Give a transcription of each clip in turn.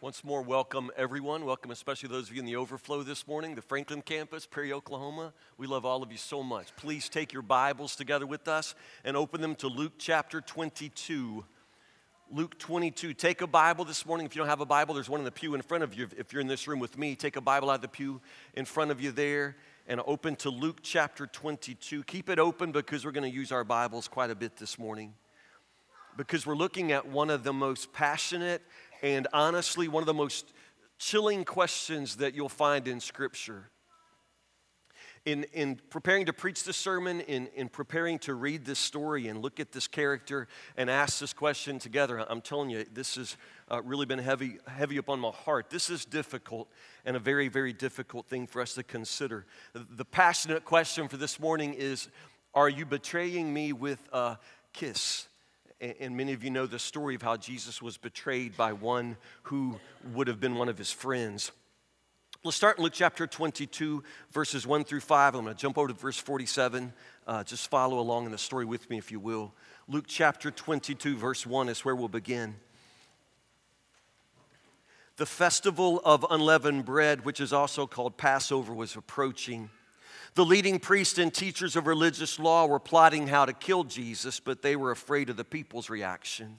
Once more, welcome everyone. Welcome, especially those of you in the overflow this morning, the Franklin campus, Perry, Oklahoma. We love all of you so much. Please take your Bibles together with us and open them to Luke chapter 22. Luke 22. Take a Bible this morning. If you don't have a Bible, there's one in the pew in front of you. If you're in this room with me, take a Bible out of the pew in front of you there and open to Luke chapter 22. Keep it open because we're going to use our Bibles quite a bit this morning. Because we're looking at one of the most passionate and honestly, one of the most chilling questions that you'll find in Scripture. In, in preparing to preach this sermon, in, in preparing to read this story and look at this character and ask this question together, I'm telling you, this has uh, really been heavy, heavy upon my heart. This is difficult and a very, very difficult thing for us to consider. The passionate question for this morning is Are you betraying me with a kiss? And many of you know the story of how Jesus was betrayed by one who would have been one of his friends. Let's start in Luke chapter 22, verses 1 through 5. I'm going to jump over to verse 47. Uh, just follow along in the story with me, if you will. Luke chapter 22, verse 1 is where we'll begin. The festival of unleavened bread, which is also called Passover, was approaching. The leading priests and teachers of religious law were plotting how to kill Jesus, but they were afraid of the people's reaction.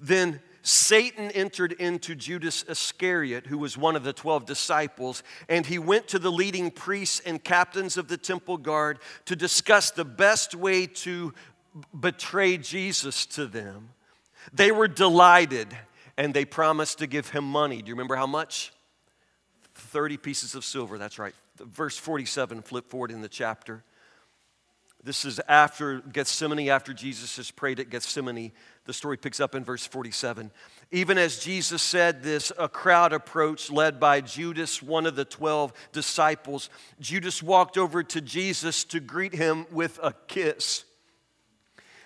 Then Satan entered into Judas Iscariot, who was one of the 12 disciples, and he went to the leading priests and captains of the temple guard to discuss the best way to betray Jesus to them. They were delighted and they promised to give him money. Do you remember how much? 30 pieces of silver, that's right verse 47, flip forward in the chapter. This is after Gethsemane, after Jesus has prayed at Gethsemane. The story picks up in verse 47. Even as Jesus said this, a crowd approached, led by Judas, one of the 12 disciples. Judas walked over to Jesus to greet him with a kiss.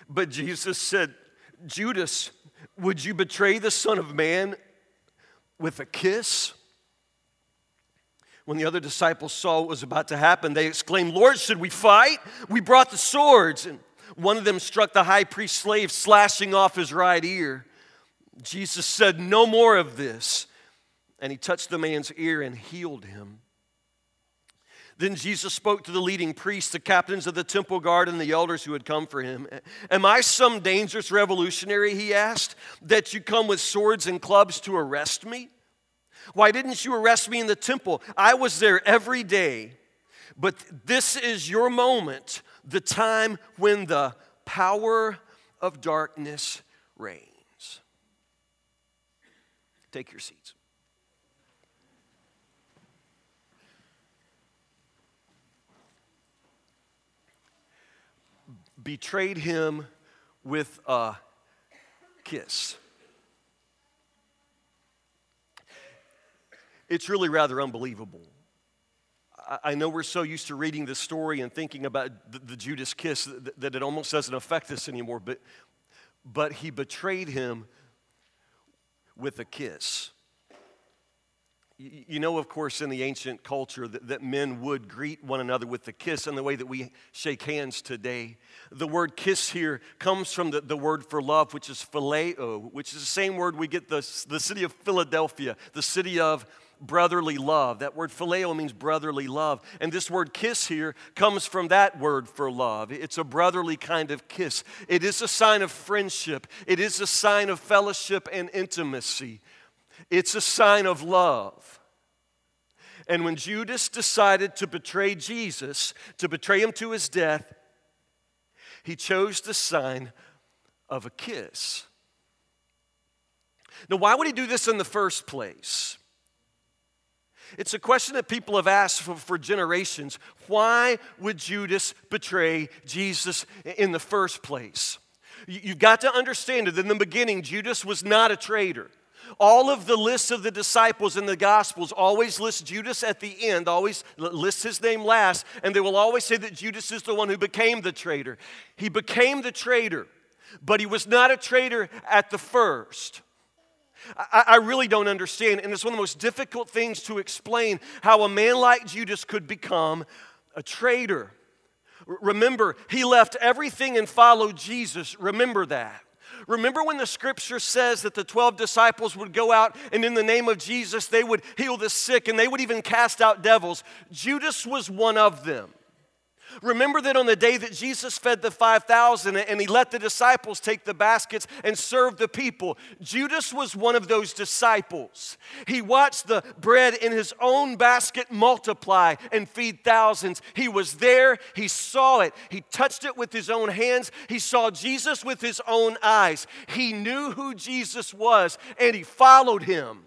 But Jesus said, Judas, would you betray the Son of Man with a kiss? When the other disciples saw what was about to happen, they exclaimed, Lord, should we fight? We brought the swords. And one of them struck the high priest's slave, slashing off his right ear. Jesus said, No more of this. And he touched the man's ear and healed him. Then Jesus spoke to the leading priests, the captains of the temple guard, and the elders who had come for him. Am I some dangerous revolutionary, he asked, that you come with swords and clubs to arrest me? Why didn't you arrest me in the temple? I was there every day. But this is your moment, the time when the power of darkness reigns. Take your seats. Betrayed him with a kiss. It's really rather unbelievable. I know we're so used to reading this story and thinking about the, Judas kiss that, it almost doesn't affect us anymore, but, but he betrayed him with a kiss. You know, of course, in the ancient culture, that, that, men would greet one another with the kiss in the way that we shake hands today. The word kiss here comes from the, the word for love, which is phileo, which is the same word we get the, the city of Philadelphia, the city of brotherly love. That word phileo means brotherly love. And this word kiss here comes from that word for love. It's a brotherly kind of kiss. It is a sign of friendship, it is a sign of fellowship and intimacy, it's a sign of love. And when Judas decided to betray Jesus, to betray him to his death, he chose the sign of a kiss. Now, why would he do this in the first place? It's a question that people have asked for, for, generations. Why would Judas betray Jesus in the first place? You've got to understand that in the beginning, Judas was not a traitor. All of the lists of the disciples in the Gospels always list Judas at the end, always lists his name last, and they will always say that Judas is the one who became the traitor. He became the traitor, but he was not a traitor at the first. I, I, really don't understand. And it's one of the most difficult things to explain how a man like Judas could become a traitor. Remember, he left everything and followed Jesus. Remember that. Remember when the scripture says that the 12 disciples would go out and in the name of Jesus they would heal the sick and they would even cast out devils? Judas was one of them. Remember that on the day that Jesus fed the 5,000 and he let the disciples take the baskets and serve the people, Judas was one of those disciples. He watched the bread in his own basket multiply and feed thousands. He was there, he saw it, he touched it with his own hands, he saw Jesus with his own eyes. He knew who Jesus was and he followed him.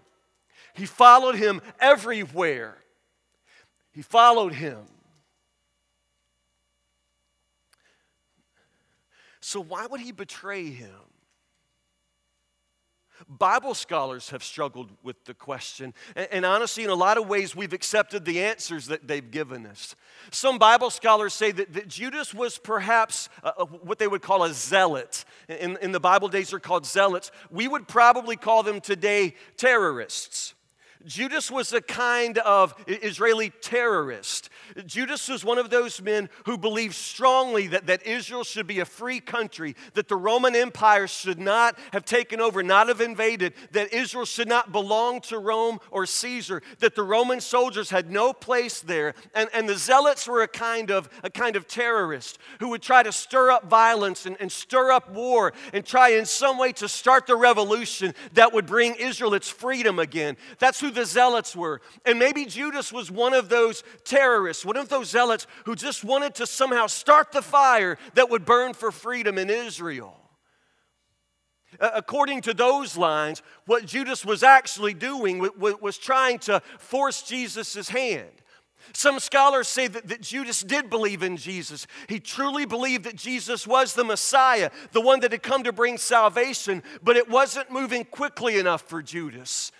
He followed him everywhere. He followed him. So, why would he betray him? Bible scholars have struggled with the question. And, and, honestly, in a lot of ways, we've accepted the answers that they've given us. Some Bible scholars say that, that Judas was perhaps uh, uh what they would call a zealot. In, in the Bible days, they're called zealots. We would probably call them today terrorists. Judas was a kind of Israeli terrorist. Judas was one of those men who believed strongly that, that Israel should be a free country, that the Roman Empire should not have taken over, not have invaded, that Israel should not belong to Rome or Caesar, that the Roman soldiers had no place there. And, and the zealots were a kind of, a kind of terrorist who would try to stir up violence and, and stir up war and try in some way to start the revolution that would bring Israel its freedom again. That's who the zealots were. And maybe Judas was one of those terrorists, one of those zealots who just wanted to somehow start the fire that would burn for freedom in Israel. According to those lines, what Judas was actually doing was trying to force Jesus' hand. Some scholars say that, that, Judas did believe in Jesus. He truly believed that Jesus was the Messiah, the one that had come to bring salvation, but it wasn't moving quickly enough for Judas.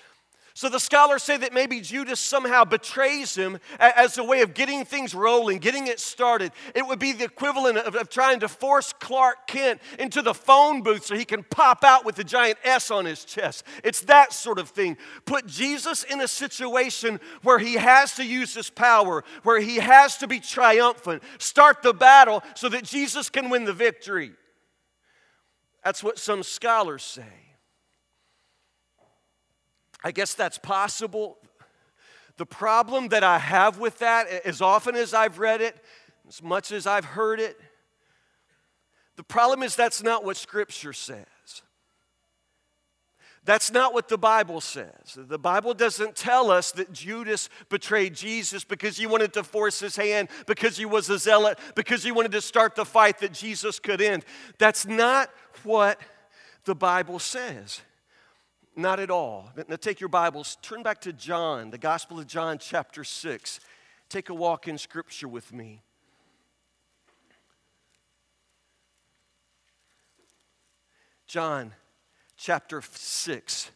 So the scholars say that maybe Judas somehow betrays him as a way of getting things rolling, getting it started. It would be the equivalent of, of, trying to force Clark Kent into the phone booth so he can pop out with the giant S on his chest. It's that sort of thing. Put Jesus in a situation where he has to use his power, where he has to be triumphant, start the battle so that Jesus can win the victory. That's what some scholars say. I guess that's possible. The problem that I have with that, as often as I've read it, as much as I've heard it, the problem is that's not what Scripture says. That's not what the Bible says. The Bible doesn't tell us that Judas betrayed Jesus because he wanted to force his hand, because he was a zealot, because he wanted to start the fight that Jesus could end. That's not what the Bible says. Not at all. Now take your Bibles, turn back to John, the Gospel of John, chapter 6. Take a walk in Scripture with me. John chapter 6,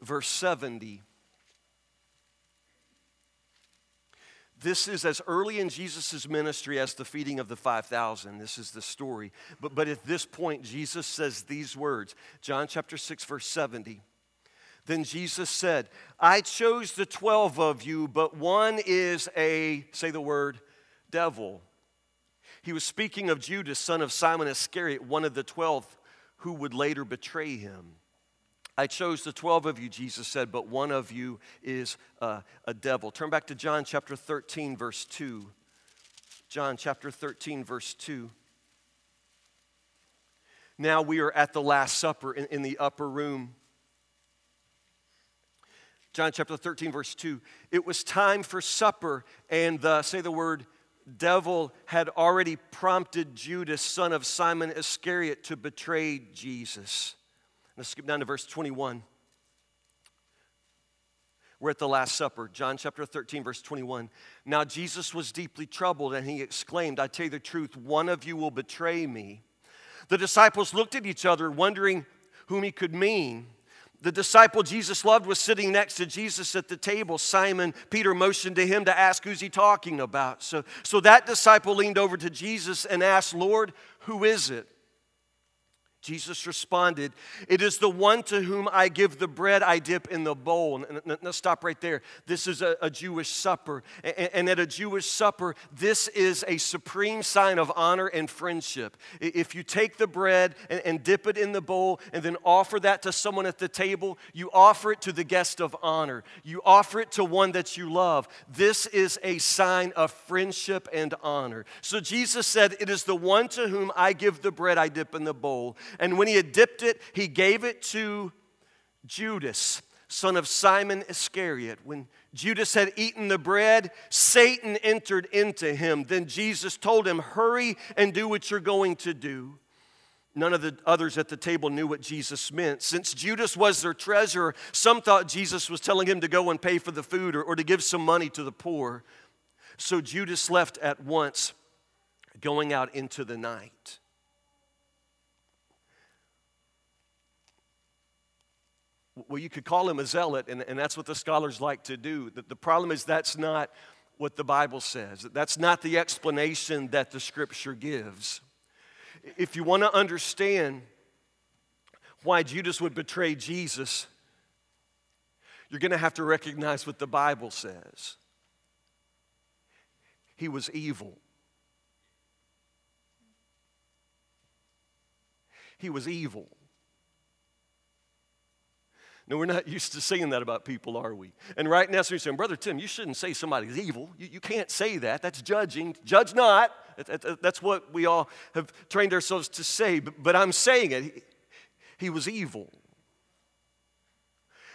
verse 70. This is as early in Jesus' ministry as the feeding of the 5,000. This is the story. But, but at this point, Jesus says these words John chapter 6, verse 70. Then Jesus said, I chose the 12 of you, but one is a, say the word, devil. He was speaking of Judas, son of Simon Iscariot, one of the 12 who would later betray him. I chose the 12 of you, Jesus said, but one of you is a devil. Turn back to John chapter 13, verse 2. John chapter 13, verse 2. Now we are at the Last Supper in, in the upper room. John chapter 13, verse 2. It was time for supper, and the, say the word, devil had already prompted Judas, son of Simon Iscariot, to betray Jesus. Let's skip down to verse 21. We're at the Last Supper, John chapter 13, verse 21. Now Jesus was deeply troubled, and he exclaimed, I tell you the truth, one of you will betray me. The disciples looked at each other, wondering whom he could mean. The disciple Jesus loved was sitting next to Jesus at the table. Simon Peter motioned to him to ask, Who's he talking about? So, so that disciple leaned over to Jesus and asked, Lord, who is it? Jesus responded, It is the one to whom I give the bread I dip in the bowl. Now, stop right there. This is a, a Jewish supper. And, and, at a Jewish supper, this is a supreme sign of honor and friendship. If you take the bread and, and dip it in the bowl and then offer that to someone at the table, you offer it to the guest of honor. You offer it to one that you love. This is a sign of friendship and honor. So Jesus said, It is the one to whom I give the bread I dip in the bowl. And when he had dipped it, he gave it to Judas, son of Simon Iscariot. When Judas had eaten the bread, Satan entered into him. Then Jesus told him, Hurry and do what you're going to do. None of the others at the table knew what Jesus meant. Since Judas was their treasurer, some thought Jesus was telling him to go and pay for the food or, or to give some money to the poor. So Judas left at once, going out into the night. Well, you could call him a zealot, and, and that's what the scholars like to do. The, the problem is that's not what the Bible says, that's not the explanation that the scripture gives. If you want to understand why Judas would betray Jesus, you're going to have to recognize what the Bible says. He was evil. He was evil. No, we're not used to saying that about people, are we? And right now, so you're saying, Brother Tim, you shouldn't say somebody's evil. You, you can't say that. That's judging. Judge not. That's what we all have trained ourselves to say. But, but I'm saying it. He, he was evil.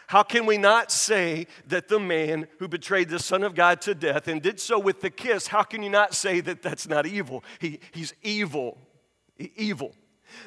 How can we not say that the man who betrayed the Son of God to death and did so with the kiss, how can you not say that that's not evil? He, he's evil. Evil.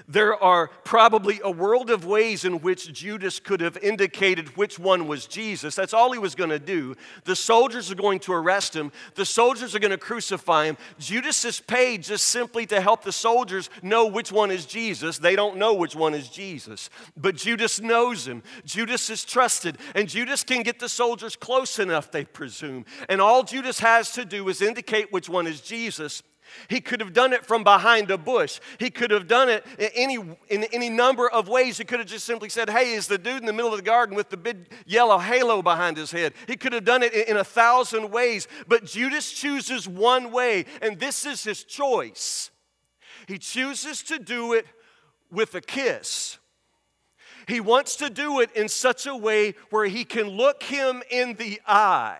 There are probably a world of ways in which Judas could have indicated which one was Jesus. That's all he was going to do. The soldiers are going to arrest him, the soldiers are going to crucify him. Judas is paid just simply to help the soldiers know which one is Jesus. They don't know which one is Jesus, but Judas knows him. Judas is trusted, and Judas can get the soldiers close enough, they presume. And all Judas has to do is indicate which one is Jesus he could have done it from behind a bush. He could have done it in any, in any number of ways. He could have just simply said, Hey, is the dude in the middle of the garden with the big yellow halo behind his head? He could have done it in a thousand ways. But Judas chooses one way, and this is his choice. He chooses to do it with a kiss. He wants to do it in such a way where he can look him in the eye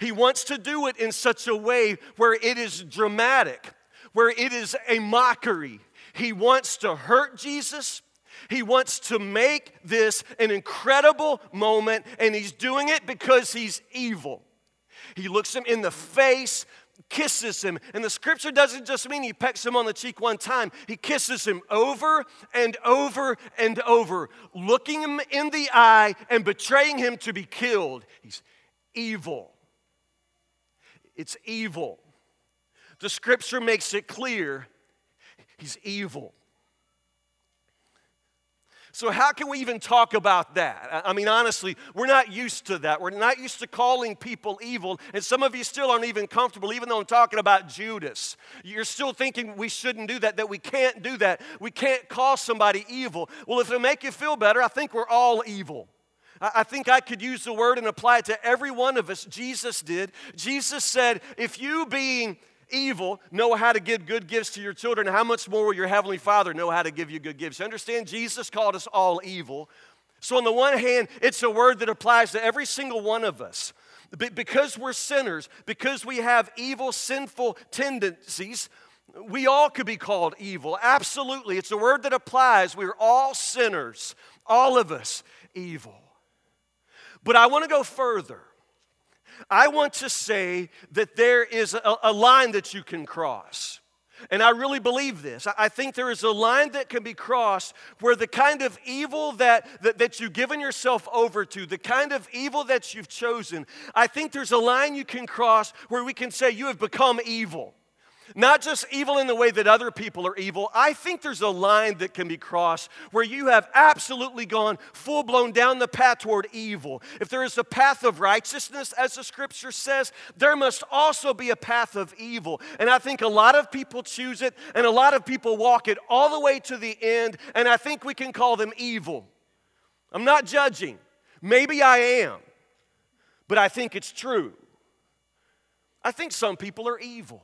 he wants to do it in such a way where it is dramatic, where it is a mockery. He wants to hurt Jesus. He wants to make this an incredible moment, and he's doing it because he's evil. He looks him in the face, kisses him. And the scripture doesn't just mean he pecks him on the cheek one time, he kisses him over and over and over, looking him in the eye and betraying him to be killed. He's evil. It's evil. The scripture makes it clear he's evil. So, how can we even talk about that? I mean, honestly, we're not used to that. We're not used to calling people evil. And some of you still aren't even comfortable, even though I'm talking about Judas. You're still thinking we shouldn't do that, that we can't do that. We can't call somebody evil. Well, if it'll make you feel better, I think we're all evil. I think I could use the word and apply it to every one of us. Jesus did. Jesus said, If you being evil know how to give good gifts to your children, how much more will your Heavenly Father know how to give you good gifts? You understand? Jesus called us all evil. So, on the one hand, it's a word that applies to every single one of us. Because we're sinners, because we have evil, sinful tendencies, we all could be called evil. Absolutely. It's a word that applies. We're all sinners, all of us evil. But I want to go further. I want to say that there is a, a, line that you can cross. And I really believe this. I think there is a line that can be crossed where the kind of evil that, that, that you've given yourself over to, the kind of evil that you've chosen, I think there's a line you can cross where we can say, You have become evil. Not just evil in the way that other people are evil. I think there's a line that can be crossed where you have absolutely gone full blown down the path toward evil. If there is a path of righteousness, as the scripture says, there must also be a path of evil. And I think a lot of people choose it and a lot of people walk it all the way to the end, and I think we can call them evil. I'm not judging. Maybe I am, but I think it's true. I think some people are evil.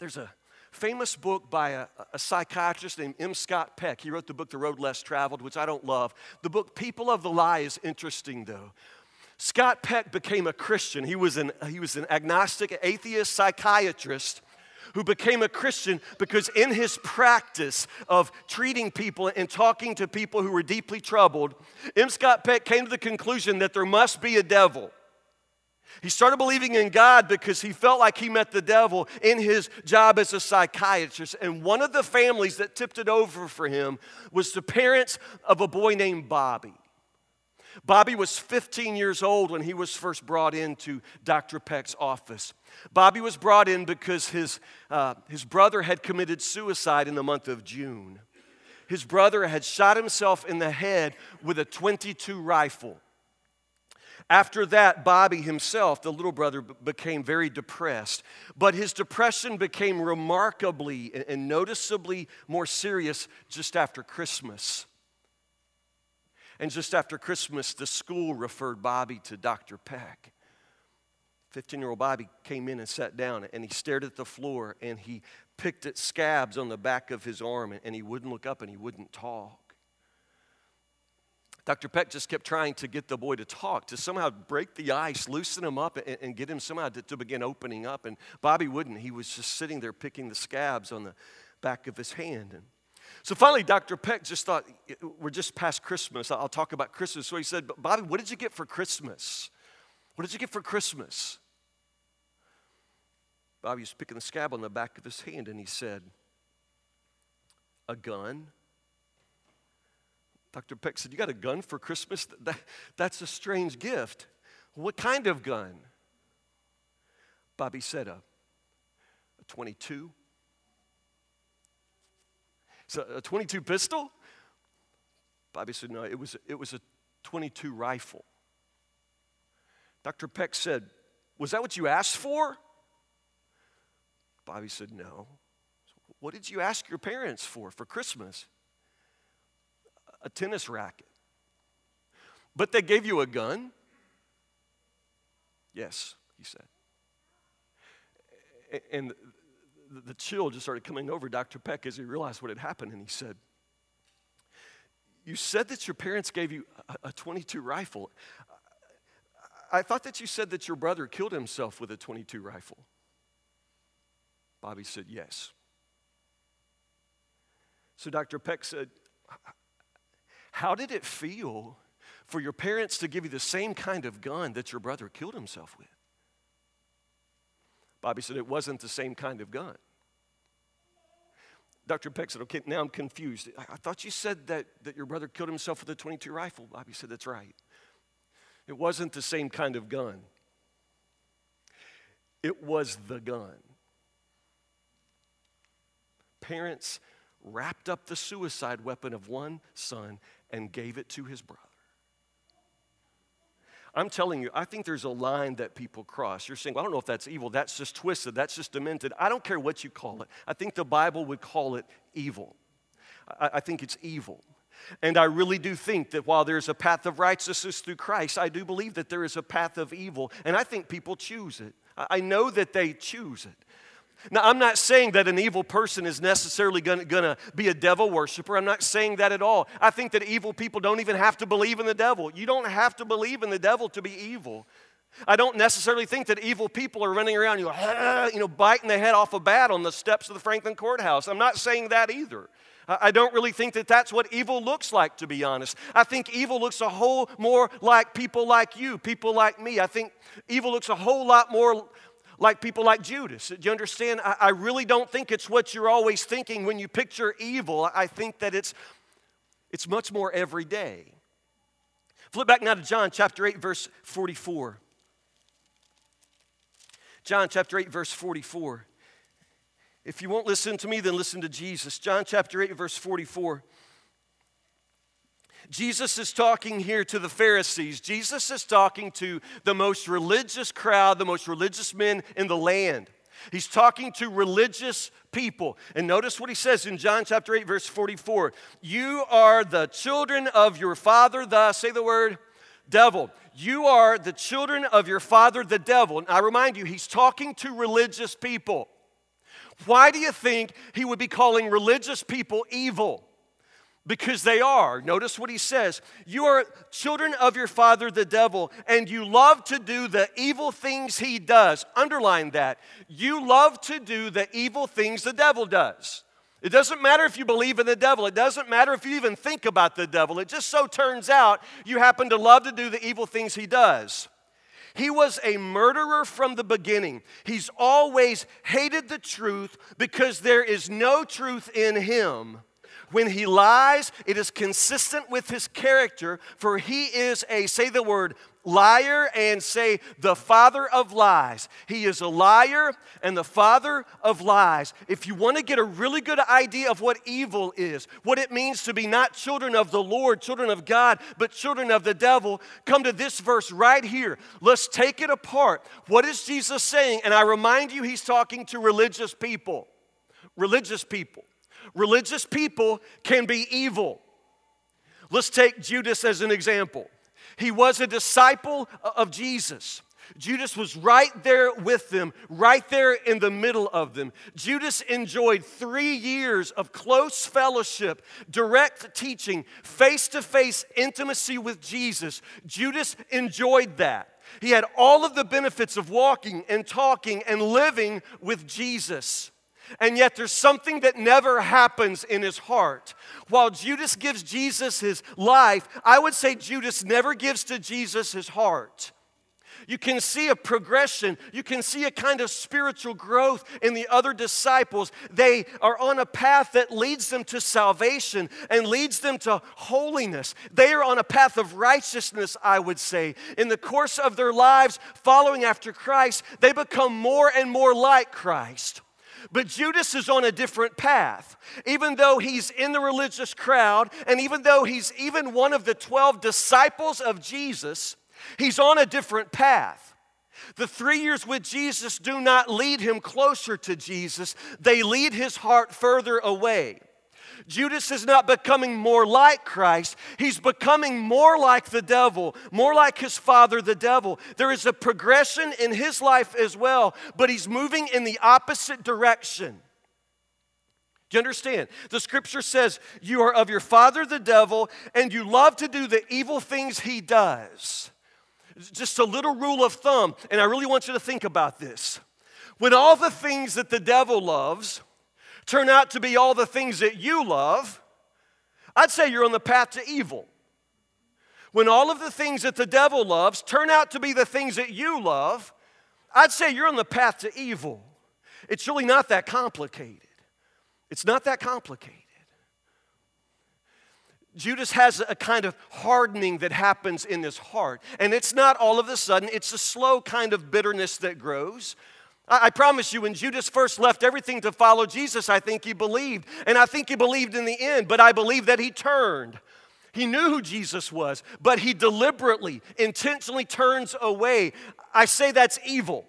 There's a famous book by a, a, psychiatrist named M. Scott Peck. He wrote the book The Road Less Traveled, which I don't love. The book People of the Lie is interesting, though. Scott Peck became a Christian. He was an, he was an agnostic, atheist psychiatrist who became a Christian because in his practice of treating people and talking to people who were deeply troubled, M. Scott Peck came to the conclusion that there must be a devil. He started believing in God because he felt like he met the devil in his job as a psychiatrist. And one of the families that tipped it over for him was the parents of a boy named Bobby. Bobby was 15 years old when he was first brought into Dr. Peck's office. Bobby was brought in because his, uh, his brother had committed suicide in the month of June. His brother had shot himself in the head with a 22 rifle. After that, Bobby himself, the little brother, became very depressed. But his depression became remarkably and noticeably more serious just after Christmas. And just after Christmas, the school referred Bobby to Dr. Peck. 15 year old Bobby came in and sat down and he stared at the floor and he picked at scabs on the back of his arm and he wouldn't look up and he wouldn't talk. Dr. Peck just kept trying to get the boy to talk, to somehow break the ice, loosen him up, and, and get him somehow to, to, begin opening up. And Bobby wouldn't. He was just sitting there picking the scabs on the back of his hand. And so finally, Dr. Peck just thought, we're just past Christmas. I'll talk about Christmas. So he said, Bobby, what did you get for Christmas? What did you get for Christmas? Bobby was picking the scab on the back of his hand, and he said, A gun Dr. Peck said, You got a gun for Christmas? That, that's a strange gift. What kind of gun? Bobby said, A, a 22. So a 22 pistol? Bobby said, No, it was, it was a 22 rifle. Dr. Peck said, Was that what you asked for? Bobby said, No. What did you ask your parents for for Christmas? A tennis racket. But they gave you a gun? Yes, he said. And the chill just started coming over Dr. Peck as he realized what had happened, and he said, You said that your parents gave you a 22 rifle. I thought that you said that your brother killed himself with a 22 rifle. Bobby said, Yes. So Dr. Peck said, how did it feel for your parents to give you the same kind of gun that your brother killed himself with? Bobby said, It wasn't the same kind of gun. Dr. Peck said, Okay, now I'm confused. I, thought you said that, that your brother killed himself with a 22 rifle. Bobby said, That's right. It wasn't the same kind of gun, it was the gun. Parents wrapped up the suicide weapon of one son and gave it to his brother. I'm telling you, I think there's a line that people cross. You're saying, well, I don't know if that's evil. That's just twisted. That's just demented. I don't care what you call it. I think the Bible would call it evil. I, I think it's evil. And I really do think that while there's a path of righteousness through Christ, I do believe that there is a path of evil. And I think people choose it. I know that they choose it. Now, I'm not saying that an evil person is necessarily going to be a devil worshiper. I'm not saying that at all. I think that evil people don't even have to believe in the devil. You don't have to believe in the devil to be evil. I don't necessarily think that evil people are running around, you know, you know, biting the head off a bat on the steps of the Franklin courthouse. I'm not saying that either. I don't really think that that's what evil looks like, to be honest. I think evil looks a whole more like people like you, people like me. I think evil looks a whole lot more like people like Judas. Do you understand? I, I really don't think it's what you're always thinking when you picture evil. I think that it's, it's much more everyday. Flip back now to John chapter 8, verse 44. John chapter 8, verse 44. If you won't listen to me, then listen to Jesus. John chapter 8, verse 44. Jesus is talking here to the Pharisees. Jesus is talking to the most religious crowd, the most religious men in the land. He's talking to religious people. And notice what he says in John chapter 8, verse 44 You are the children of your father, the, say the word, devil. You are the children of your father, the devil. And I remind you, he's talking to religious people. Why do you think he would be calling religious people evil? Because they are. Notice what he says You are children of your father, the devil, and you love to do the evil things he does. Underline that. You love to do the evil things the devil does. It doesn't matter if you believe in the devil. It doesn't matter if you even think about the devil. It just so turns out you happen to love to do the evil things he does. He was a murderer from the beginning. He's always hated the truth because there is no truth in him. When he lies, it is consistent with his character, for he is a, say the word, liar and say the father of lies. He is a liar and the father of lies. If you want to get a really good idea of what evil is, what it means to be not children of the Lord, children of God, but children of the devil, come to this verse right here. Let's take it apart. What is Jesus saying? And I remind you, he's talking to religious people. Religious people. Religious people can be evil. Let's take Judas as an example. He was a disciple of Jesus. Judas was right there with them, right there in the middle of them. Judas enjoyed three years of close fellowship, direct teaching, face to face intimacy with Jesus. Judas enjoyed that. He had all of the benefits of walking and talking and living with Jesus. And yet there's something that never happens in his heart. While Judas gives Jesus his life, I would say Judas never gives to Jesus his heart. You can see a progression. You can see a kind of spiritual growth in the other disciples. They are on a path that leads them to salvation and leads them to holiness. They are on a path of righteousness, I would say. In the course of their lives, following after Christ, they become more and more like Christ. But Judas is on a different path. Even though he's in the religious crowd, and even though he's even one of the 12 disciples of Jesus, he's on a different path. The three years with Jesus do not lead him closer to Jesus, they lead his heart further away. Judas is not becoming more like Christ, he's becoming more like the devil, more like his father, the devil. There is a progression in his life as well, but he's moving in the opposite direction. Do you understand? The scripture says, You are of your father, the devil, and you love to do the evil things he does. Just a little rule of thumb, and I really want you to think about this. When all the things that the devil loves, turn out to be all the things that you love, I'd say you're on the path to evil. When all of the things that the devil loves turn out to be the things that you love, I'd say you're on the path to evil. It's really not that complicated. It's not that complicated. Judas has a kind of hardening that happens in his heart. And it's not all of a sudden, it's a slow kind of bitterness that grows. I, promise you, when Judas first left everything to follow Jesus, I think he believed. And I think he believed in the end, but I believe that he turned. He knew who Jesus was, but he deliberately, intentionally turns away. I say that's evil.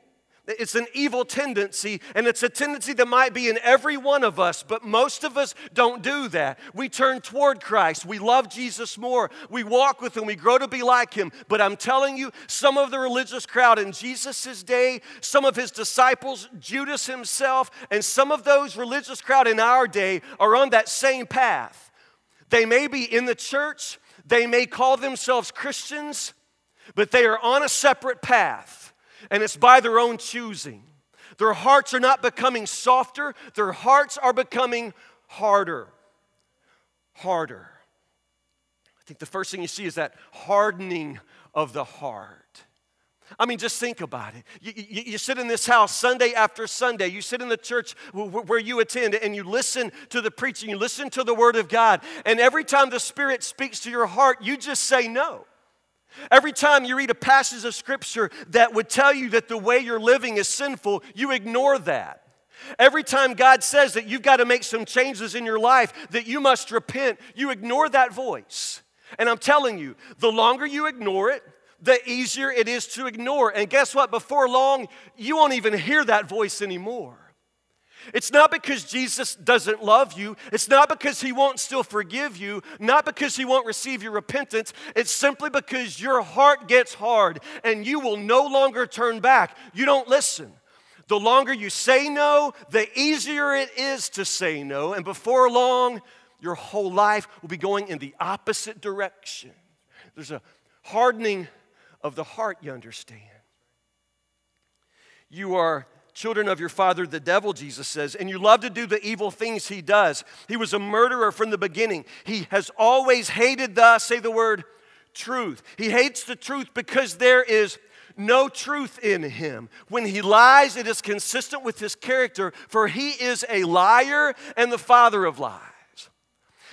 It's an evil tendency, and it's a tendency that might be in every one of us, but most of us don't do that. We turn toward Christ. We love Jesus more. We walk with Him. We grow to be like Him. But I'm telling you, some of the religious crowd in Jesus' day, some of His disciples, Judas himself, and some of those religious crowd in our day are on that same path. They may be in the church, they may call themselves Christians, but they are on a separate path and it's by their own choosing. Their hearts are not becoming softer, their hearts are becoming harder. Harder. I think the first thing you see is that hardening of the heart. I mean, just think about it. You, you, you, sit in this house Sunday after Sunday. You sit in the church where you attend and you listen to the preaching, you listen to the Word of God. And every time the Spirit speaks to your heart, you just say no. Every time you read a passage of scripture that would tell you that the way you're living is sinful, you ignore that. Every time God says that you've got to make some changes in your life, that you must repent, you ignore that voice. And I'm telling you, the longer you ignore it, the easier it is to ignore. And guess what? Before long, you won't even hear that voice anymore. It's not because Jesus doesn't love you. It's not because he won't still forgive you, not because he won't receive your repentance. It's simply because your heart gets hard and you will no longer turn back. You don't listen. The longer you say no, the easier it is to say no. And before long, your whole life will be going in the opposite direction. There's a hardening of the heart, you understand. You are children of your father, the devil, Jesus says, and you love to do the evil things he does. He was a murderer from the beginning. He has always hated the, say the word, truth. He hates the truth because there is no truth in him. When he lies, it is consistent with his character, for he is a liar and the father of lies.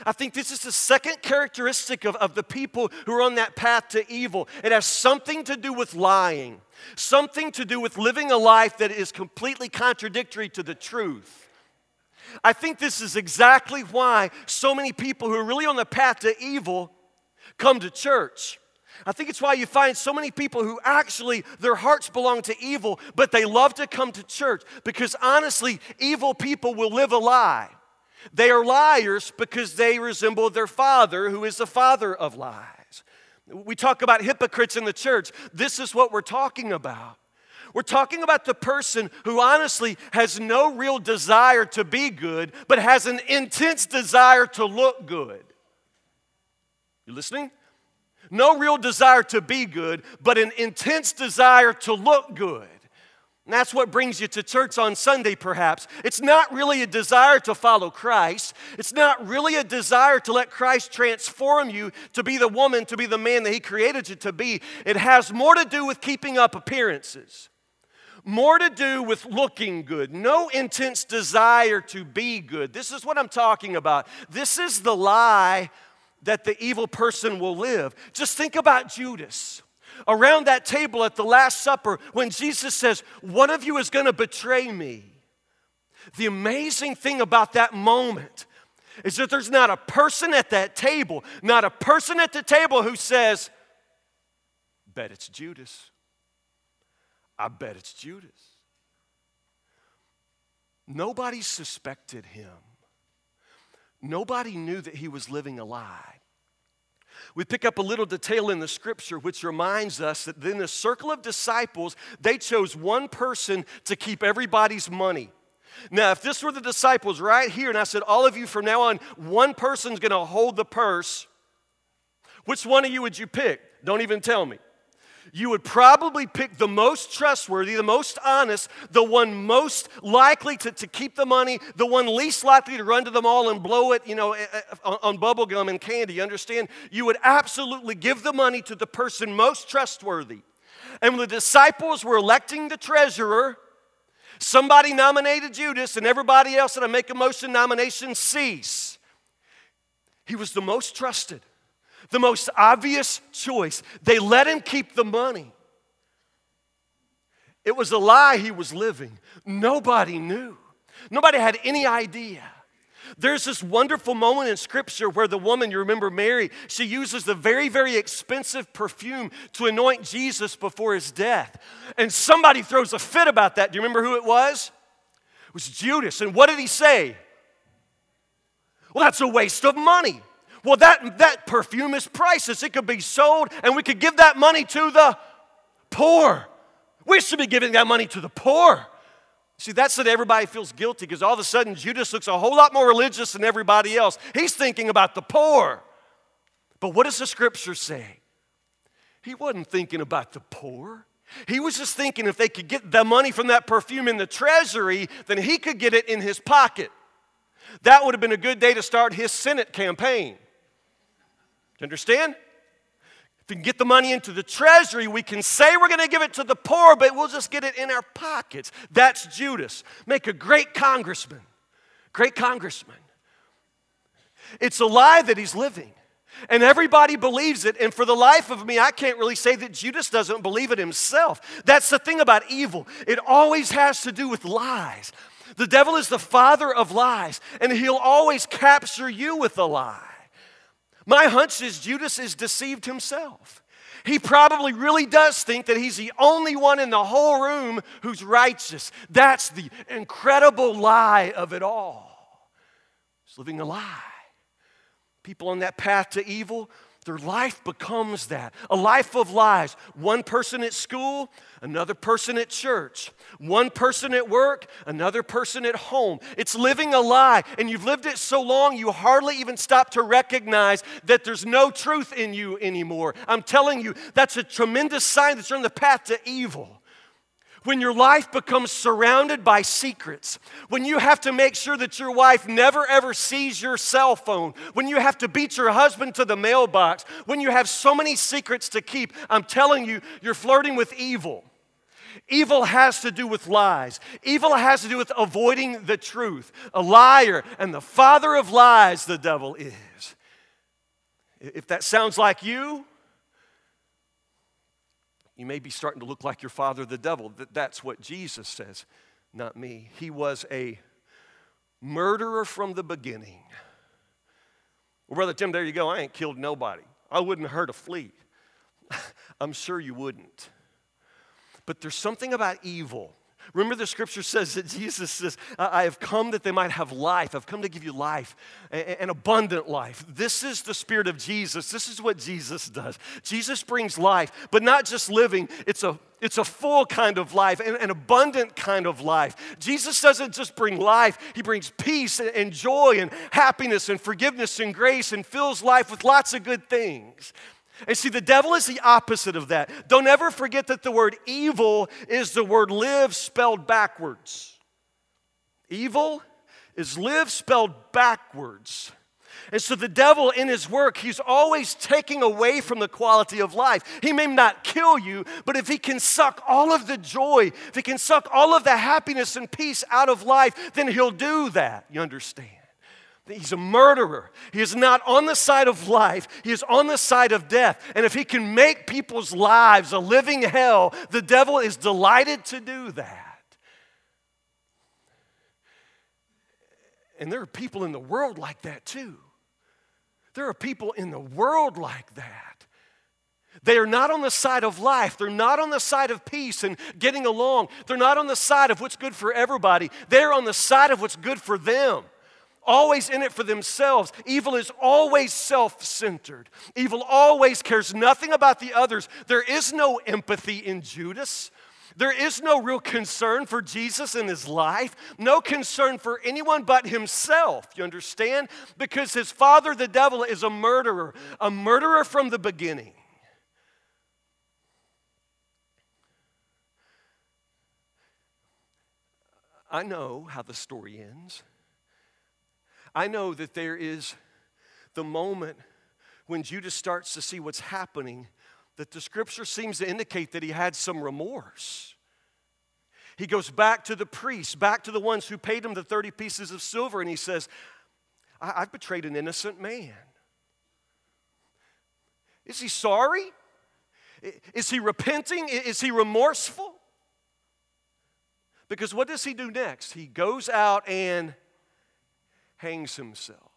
I think this is the second characteristic of, of the people who are on that path to evil. It has something to do with lying, something to do with living a life that is completely contradictory to the truth. I think this is exactly why so many people who are really on the path to evil come to church. I think it's why you find so many people who actually their hearts belong to evil, but they love to come to church because honestly, evil people will live a lie. They are liars because they resemble their father, who is the father of lies. We talk about hypocrites in the church. This is what we're talking about. We're talking about the person who honestly has no real desire to be good, but has an intense desire to look good. You listening? No real desire to be good, but an intense desire to look good. And that's what brings you to church on Sunday, perhaps. It's not really a desire to follow Christ. It's not really a desire to let Christ transform you to be the woman, to be the man that He created you to be. It has more to do with keeping up appearances, more to do with looking good. No intense desire to be good. This is what I'm talking about. This is the lie that the evil person will live. Just think about Judas around that table at the Last Supper when Jesus says, One of you is going to betray me. The amazing thing about that moment is that there's not a person at that table, not a person at the table who says, Bet it's Judas. I bet it's Judas. Nobody suspected him. Nobody knew that he was living a lie we pick up a little detail in the scripture which reminds us that in the circle of disciples, they chose one person to keep everybody's money. Now, if this were the disciples right here, and I said, All of you from now on, one person's gonna hold the purse, which one of you would you pick? Don't even tell me you would probably pick the most trustworthy, the most honest, the one most likely to, to keep the money, the one least likely to run to the mall and blow it, you know, eh, eh, on, on bubble gum and candy. Understand? You would absolutely give the money to the person most trustworthy. And when the disciples were electing the treasurer, somebody nominated Judas, and everybody else that I make a motion nomination cease. He was the most trusted the most obvious choice. They let him keep the money. It was a lie he was living. Nobody knew, nobody had any idea. There's this wonderful moment in scripture where the woman, you remember Mary, she uses the very, very expensive perfume to anoint Jesus before his death. And somebody throws a fit about that. Do you remember who it was? It was Judas. And what did he say? Well, that's a waste of money. Well, that, that perfume is priceless. It could be sold and we could give that money to the poor. We should be giving that money to the poor. See, that's that everybody feels guilty because all of a sudden Judas looks a whole lot more religious than everybody else. He's thinking about the poor. But what does the scripture say? He wasn't thinking about the poor. He was just thinking if they could get the money from that perfume in the treasury, then he could get it in his pocket. That would have been a good day to start his Senate campaign you understand? If we can get the money into the treasury, we can say we're going to give it to the poor, but we'll just get it in our pockets. That's Judas. Make a great congressman. Great congressman. It's a lie that he's living. And everybody believes it. And for the life of me, I can't really say that Judas doesn't believe it himself. That's the thing about evil, it always has to do with lies. The devil is the father of lies, and he'll always capture you with a lie. My hunch is Judas is deceived himself. He probably really does think that he's the only one in the whole room who's righteous. That's the incredible lie of it all. He's living a lie. People on that path to evil, their life becomes that a life of lies. One person at school, another person at church, one person at work, another person at home. It's living a lie, and you've lived it so long you hardly even stop to recognize that there's no truth in you anymore. I'm telling you, that's a tremendous sign that you're on the path to evil when your life becomes surrounded by secrets, when you have to make sure that your wife never ever sees your cell phone, when you have to beat your husband to the mailbox, when you have so many secrets to keep, I'm telling you, you're flirting with evil. Evil has to do with lies. Evil has to do with avoiding the truth. A liar and the father of lies, the devil is. If that sounds like you, you may be starting to look like your father, the devil. That's what Jesus says, not me. He was a murderer from the beginning. Well, Brother Tim, there you go. I ain't killed nobody. I wouldn't hurt a flea. I'm sure you wouldn't. But there's something about evil Remember, the scripture says that Jesus says, I have come that they might have life. I've come to give you life, an abundant life. This is the spirit of Jesus. This is what Jesus does. Jesus brings life, but not just living, it's a it's a full kind of life, an, an abundant kind of life. Jesus doesn't just bring life, He brings peace and, and joy and happiness and forgiveness and grace and fills life with lots of good things. And see, the devil is the opposite of that. Don't ever forget that the word evil is the word live spelled backwards. Evil is live spelled backwards. And so the devil, in his work, he's always taking away from the quality of life. He may not kill you, but if he can suck all of the joy, if he can suck all of the happiness and peace out of life, then he'll do that. You understand? He's a murderer. He is not on the side of life, he is on the side of death. And if he can make people's lives a living hell, the devil is delighted to do that. And there are people in the world like that too. There are people in the world like that. They are not on the side of life. They're not on the side of peace and getting along. They're not on the side of what's good for everybody. They're on the side of what's good for them always in it for themselves. Evil is always self centered. Evil always cares nothing about the others. There is no empathy in Judas. There is no real concern for Jesus in his life, no concern for anyone but himself. You understand? Because his father, the devil, is a murderer, a murderer from the beginning. I know how the story ends. I know that there is the moment when Judas starts to see what's happening that the scripture seems to indicate that he had some remorse. He goes back to the priests, back to the ones who paid him the 30 pieces of silver, and he says, I- have betrayed an innocent man. Is he sorry? Is he repenting? Is he remorseful? Because what does he do next? He goes out and hangs himself.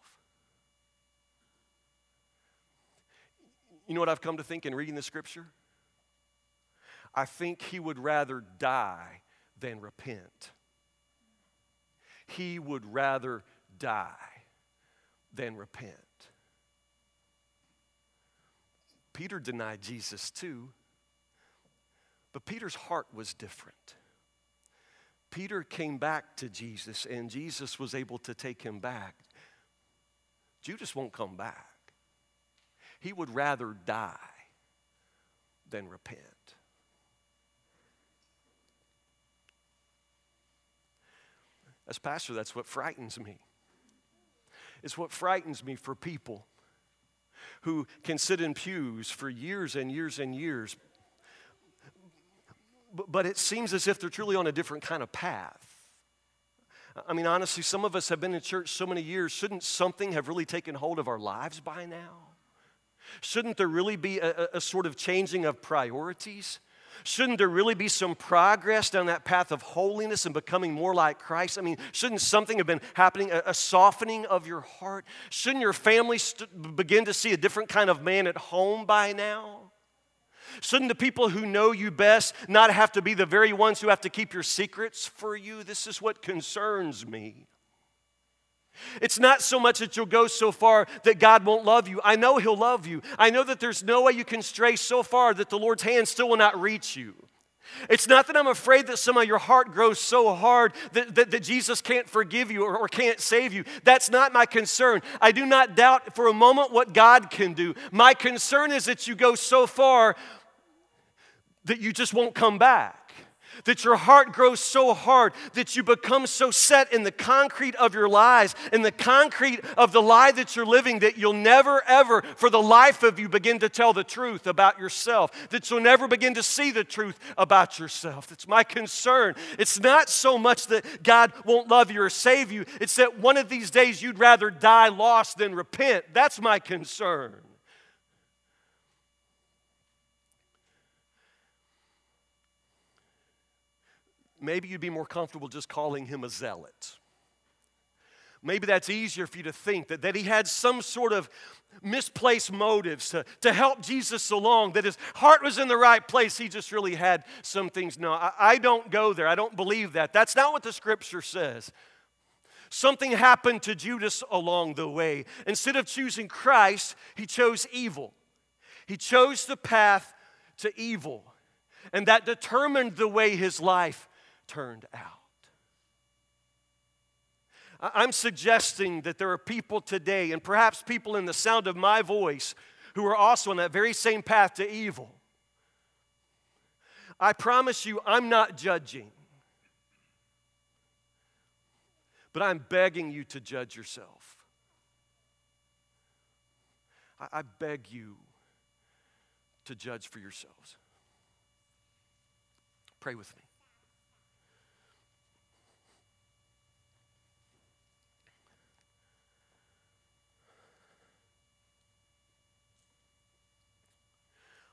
You know what I've come to think in reading the scripture? I think he would rather die than repent. He would rather die than repent. Peter denied Jesus too, but Peter's heart was different. Peter came back to Jesus and Jesus was able to take him back. Judas won't come back. He would rather die than repent. As pastor, that's what frightens me. It's what frightens me for people who can sit in pews for years and years and years but it seems as if they're truly on a different kind of path. I mean, honestly, some of us have been in church so many years. Shouldn't something have really taken hold of our lives by now? Shouldn't there really be a, a, sort of changing of priorities? Shouldn't there really be some progress down that path of holiness and becoming more like Christ? I mean, shouldn't something have been happening, a, a softening of your heart? Shouldn't your family st- begin to see a different kind of man at home by now? Shouldn't the people who know you best not have to be the very ones who have to keep your secrets for you? This is what concerns me. It's not so much that you'll go so far that God won't love you. I know He'll love you. I know that there's no way you can stray so far that the Lord's hand still will not reach you. It's not that I'm afraid that some of your heart grows so hard that, that, that Jesus can't forgive you or, or can't save you. That's not my concern. I do not doubt for a moment what God can do. My concern is that you go so far that you just won't come back that your heart grows so hard that you become so set in the concrete of your lies, in the concrete of the lie that you're living, that you'll never, ever, for the life of you, begin to tell the truth about yourself, that you'll never begin to see the truth about yourself. That's my concern. It's not so much that God won't love you or save you, it's that one of these days you'd rather die lost than repent. That's my concern. Maybe you'd be more comfortable just calling him a zealot. Maybe that's easier for you to think that, that he had some sort of misplaced motives to, to help Jesus along, that his heart was in the right place. He just really had some things. No, I, I don't go there. I don't believe that. That's not what the scripture says. Something happened to Judas along the way. Instead of choosing Christ, he chose evil. He chose the path to evil. And that determined the way his life turned out. I'm suggesting that there are people today, and perhaps people in the sound of my voice, who are also on that very same path to evil. I promise you, I'm not judging, but I'm begging you to judge yourself. I, beg you to judge for yourselves. Pray with me.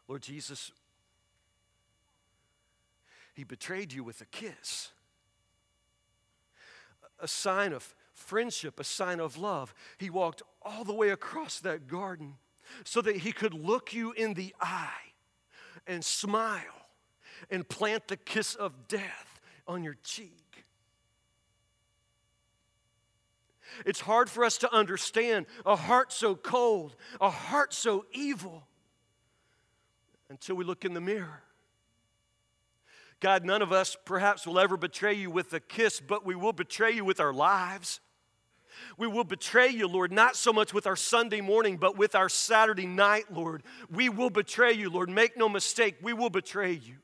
Lord Jesus, He betrayed you with a kiss, a sign of friendship, a sign of love. He walked all the way across that garden so that He could look you in the eye and smile and plant the kiss of death on your cheek. It's hard for us to understand a heart so cold, a heart so evil until we look in the mirror. God, none of us perhaps will ever betray you with a kiss, but we will betray you with our lives. We will betray you, Lord, not so much with our Sunday morning, but with our Saturday night, Lord. We will betray you, Lord. Make no mistake, we will betray you.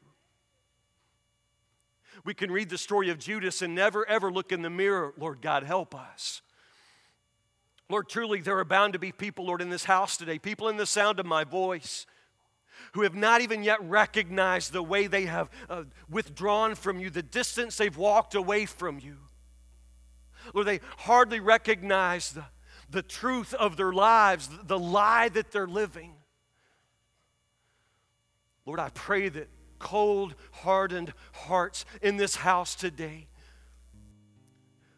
We can read the story of Judas and never ever look in the mirror. Lord God, help us. Lord, truly, there are bound to be people, Lord, in this house today, people in the sound of my voice who have not even yet recognized the way they have uh, withdrawn from you, the distance they've walked away from you. Lord, they hardly recognize the, the truth of their lives, the, the lie that they're living. Lord, I pray that cold, hardened hearts in this house today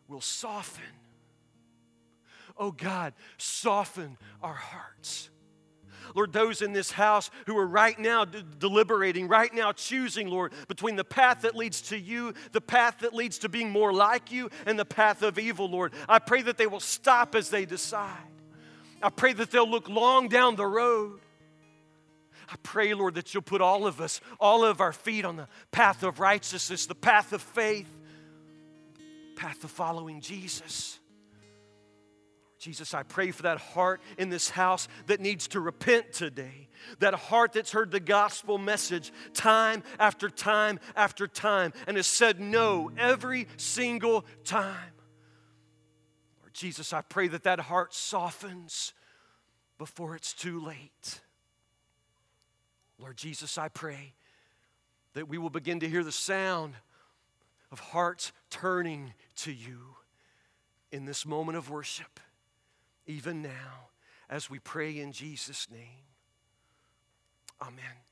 will soften. Oh God, soften our hearts. Lord, those in this house who are right now d- deliberating, right now choosing, Lord, between the path that leads to you, the path that leads to being more like you, and the path of evil, Lord. I pray that they will stop as they decide. I pray that they'll look long down the road. I pray, Lord, that you'll put all of us, all of our feet on the path of righteousness, the path of faith, path of following Jesus. Jesus, I pray for that heart in this house that needs to repent today. That heart that's heard the gospel message time after time after time and has said no every single time. Lord Jesus, I pray that that heart softens before it's too late. Lord Jesus, I pray that we will begin to hear the sound of hearts turning to you in this moment of worship even now, as we pray in Jesus' name. Amen.